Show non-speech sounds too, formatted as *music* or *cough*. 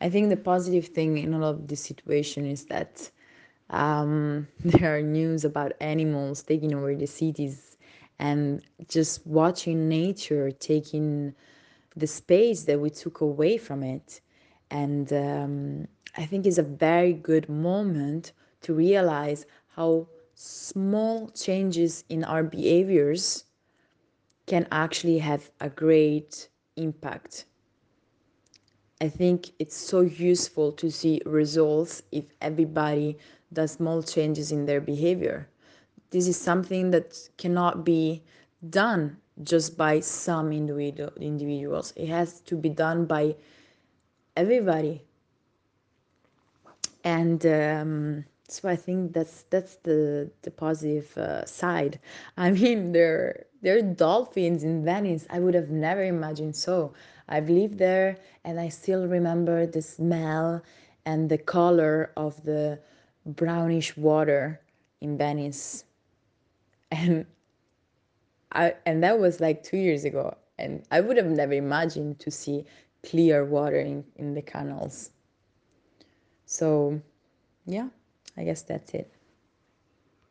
I think the positive thing in all of this situation is that um, *laughs* there are news about animals taking over the cities and just watching nature taking the space that we took away from it. And um, I think it's a very good moment to realize how small changes in our behaviors can actually have a great impact. I think it's so useful to see results if everybody does small changes in their behavior. This is something that cannot be done just by some individual individuals. It has to be done by everybody. And um, so I think that's that's the the positive uh, side. *laughs* I mean, there there are dolphins in Venice. I would have never imagined so. I've lived there, and I still remember the smell and the color of the brownish water in Venice. *laughs* And I and that was like two years ago, and I would have never imagined to see clear water in, in the canals. So, yeah, I guess that's it.